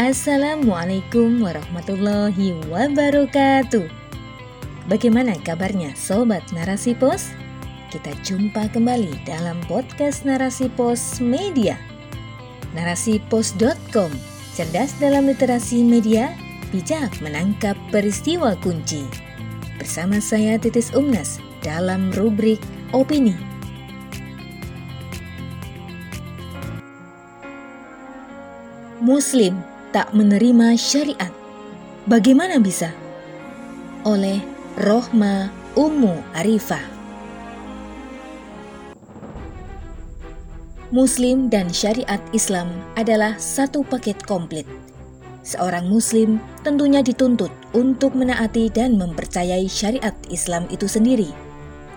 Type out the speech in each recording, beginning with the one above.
Assalamualaikum warahmatullahi wabarakatuh. Bagaimana kabarnya sobat Narasi Pos? Kita jumpa kembali dalam podcast Narasi Pos Media. Narasipos.com, cerdas dalam literasi media, bijak menangkap peristiwa kunci. Bersama saya Titis Umnas dalam rubrik opini. Muslim tak menerima syariat. Bagaimana bisa? Oleh Rohma Ummu Arifah. Muslim dan syariat Islam adalah satu paket komplit. Seorang Muslim tentunya dituntut untuk menaati dan mempercayai syariat Islam itu sendiri,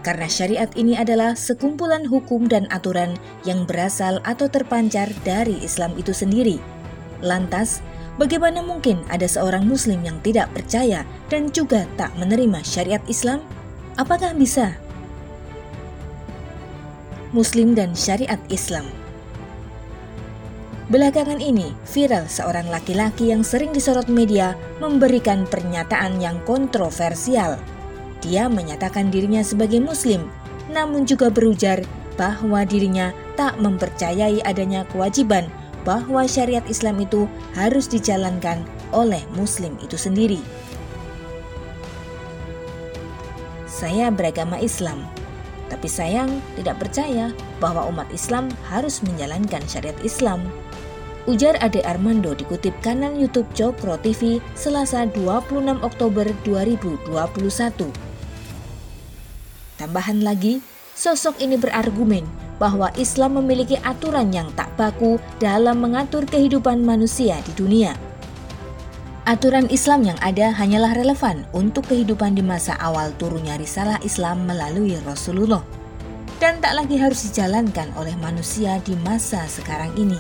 karena syariat ini adalah sekumpulan hukum dan aturan yang berasal atau terpancar dari Islam itu sendiri. Lantas, bagaimana mungkin ada seorang Muslim yang tidak percaya dan juga tak menerima syariat Islam? Apakah bisa? Muslim dan syariat Islam. Belakangan ini, viral seorang laki-laki yang sering disorot media memberikan pernyataan yang kontroversial. Dia menyatakan dirinya sebagai Muslim, namun juga berujar bahwa dirinya tak mempercayai adanya kewajiban bahwa syariat Islam itu harus dijalankan oleh Muslim itu sendiri. Saya beragama Islam, tapi sayang tidak percaya bahwa umat Islam harus menjalankan syariat Islam. Ujar Ade Armando dikutip kanan YouTube Cokro TV Selasa 26 Oktober 2021. Tambahan lagi, sosok ini berargumen bahwa Islam memiliki aturan yang tak baku dalam mengatur kehidupan manusia di dunia. Aturan Islam yang ada hanyalah relevan untuk kehidupan di masa awal turunnya risalah Islam melalui Rasulullah dan tak lagi harus dijalankan oleh manusia di masa sekarang ini.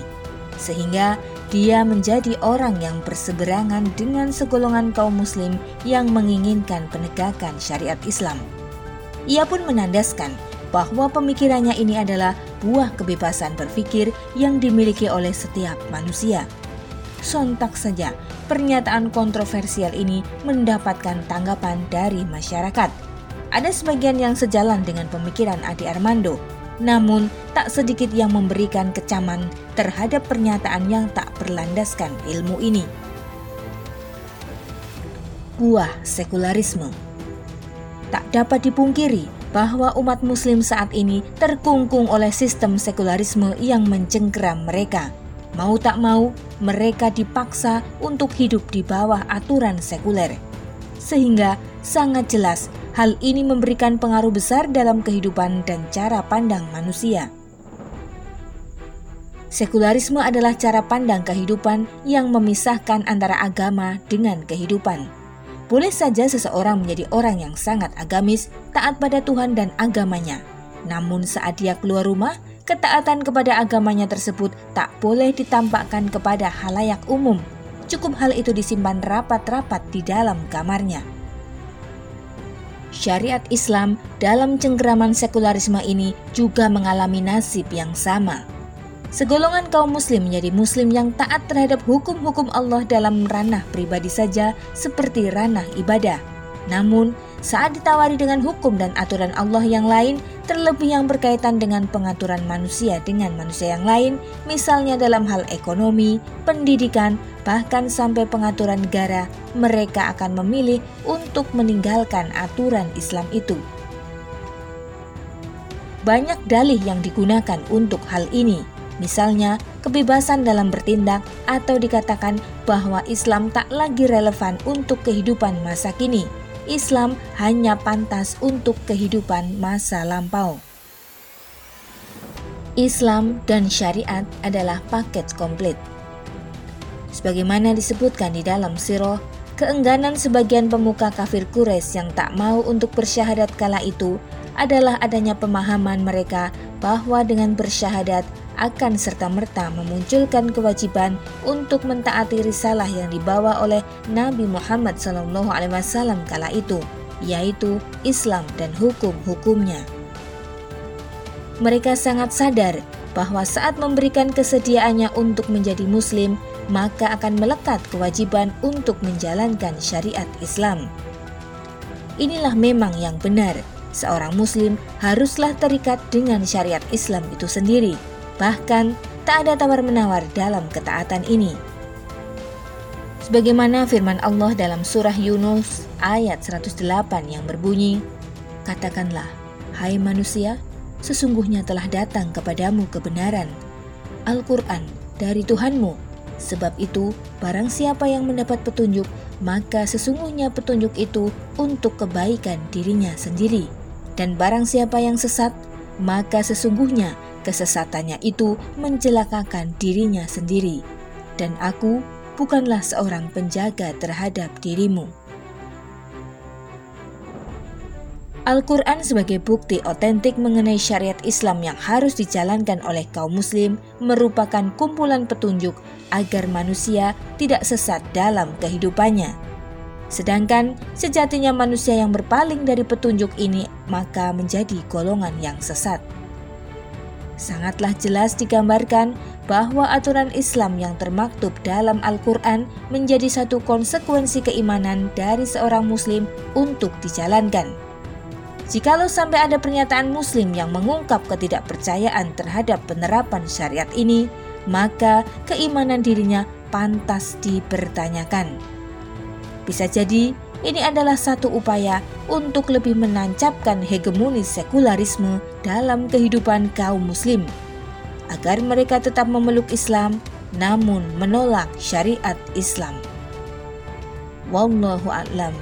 Sehingga dia menjadi orang yang berseberangan dengan segolongan kaum muslim yang menginginkan penegakan syariat Islam. Ia pun menandaskan bahwa pemikirannya ini adalah buah kebebasan berpikir yang dimiliki oleh setiap manusia sontak saja pernyataan kontroversial ini mendapatkan tanggapan dari masyarakat. Ada sebagian yang sejalan dengan pemikiran Adi Armando, namun tak sedikit yang memberikan kecaman terhadap pernyataan yang tak berlandaskan ilmu ini. Buah sekularisme tak dapat dipungkiri bahwa umat Muslim saat ini terkungkung oleh sistem sekularisme yang mencengkeram mereka Mau tak mau, mereka dipaksa untuk hidup di bawah aturan sekuler. Sehingga sangat jelas hal ini memberikan pengaruh besar dalam kehidupan dan cara pandang manusia. Sekularisme adalah cara pandang kehidupan yang memisahkan antara agama dengan kehidupan. Boleh saja seseorang menjadi orang yang sangat agamis, taat pada Tuhan dan agamanya. Namun saat dia keluar rumah, ketaatan kepada agamanya tersebut tak boleh ditampakkan kepada halayak umum. Cukup hal itu disimpan rapat-rapat di dalam kamarnya. Syariat Islam dalam cengkeraman sekularisme ini juga mengalami nasib yang sama. Segolongan kaum muslim menjadi muslim yang taat terhadap hukum-hukum Allah dalam ranah pribadi saja seperti ranah ibadah. Namun, saat ditawari dengan hukum dan aturan Allah yang lain, terlebih yang berkaitan dengan pengaturan manusia dengan manusia yang lain, misalnya dalam hal ekonomi, pendidikan, bahkan sampai pengaturan negara, mereka akan memilih untuk meninggalkan aturan Islam itu. Banyak dalih yang digunakan untuk hal ini, misalnya kebebasan dalam bertindak, atau dikatakan bahwa Islam tak lagi relevan untuk kehidupan masa kini Islam hanya pantas untuk kehidupan masa lampau. Islam dan syariat adalah paket komplit. Sebagaimana disebutkan di dalam sirah, keengganan sebagian pemuka kafir Quraisy yang tak mau untuk bersyahadat kala itu adalah adanya pemahaman mereka bahwa dengan bersyahadat akan serta-merta memunculkan kewajiban untuk mentaati risalah yang dibawa oleh Nabi Muhammad SAW kala itu, yaitu Islam dan hukum-hukumnya. Mereka sangat sadar bahwa saat memberikan kesediaannya untuk menjadi Muslim, maka akan melekat kewajiban untuk menjalankan syariat Islam. Inilah memang yang benar. Seorang muslim haruslah terikat dengan syariat Islam itu sendiri. Bahkan tak ada tawar-menawar dalam ketaatan ini. Sebagaimana firman Allah dalam surah Yunus ayat 108 yang berbunyi, Katakanlah, hai manusia, sesungguhnya telah datang kepadamu kebenaran, Al-Quran dari Tuhanmu. Sebab itu, barang siapa yang mendapat petunjuk, maka sesungguhnya petunjuk itu untuk kebaikan dirinya sendiri. Dan barang siapa yang sesat, maka sesungguhnya kesesatannya itu mencelakakan dirinya sendiri. Dan aku bukanlah seorang penjaga terhadap dirimu. Al-Quran sebagai bukti otentik mengenai syariat Islam yang harus dijalankan oleh kaum muslim merupakan kumpulan petunjuk agar manusia tidak sesat dalam kehidupannya. Sedangkan sejatinya manusia yang berpaling dari petunjuk ini maka menjadi golongan yang sesat. Sangatlah jelas digambarkan bahwa aturan Islam yang termaktub dalam Al-Quran menjadi satu konsekuensi keimanan dari seorang muslim untuk dijalankan. Jikalau sampai ada pernyataan Muslim yang mengungkap ketidakpercayaan terhadap penerapan syariat ini, maka keimanan dirinya pantas dipertanyakan. Bisa jadi ini adalah satu upaya untuk lebih menancapkan hegemoni sekularisme dalam kehidupan kaum Muslim, agar mereka tetap memeluk Islam namun menolak syariat Islam. Wallahu a'lam.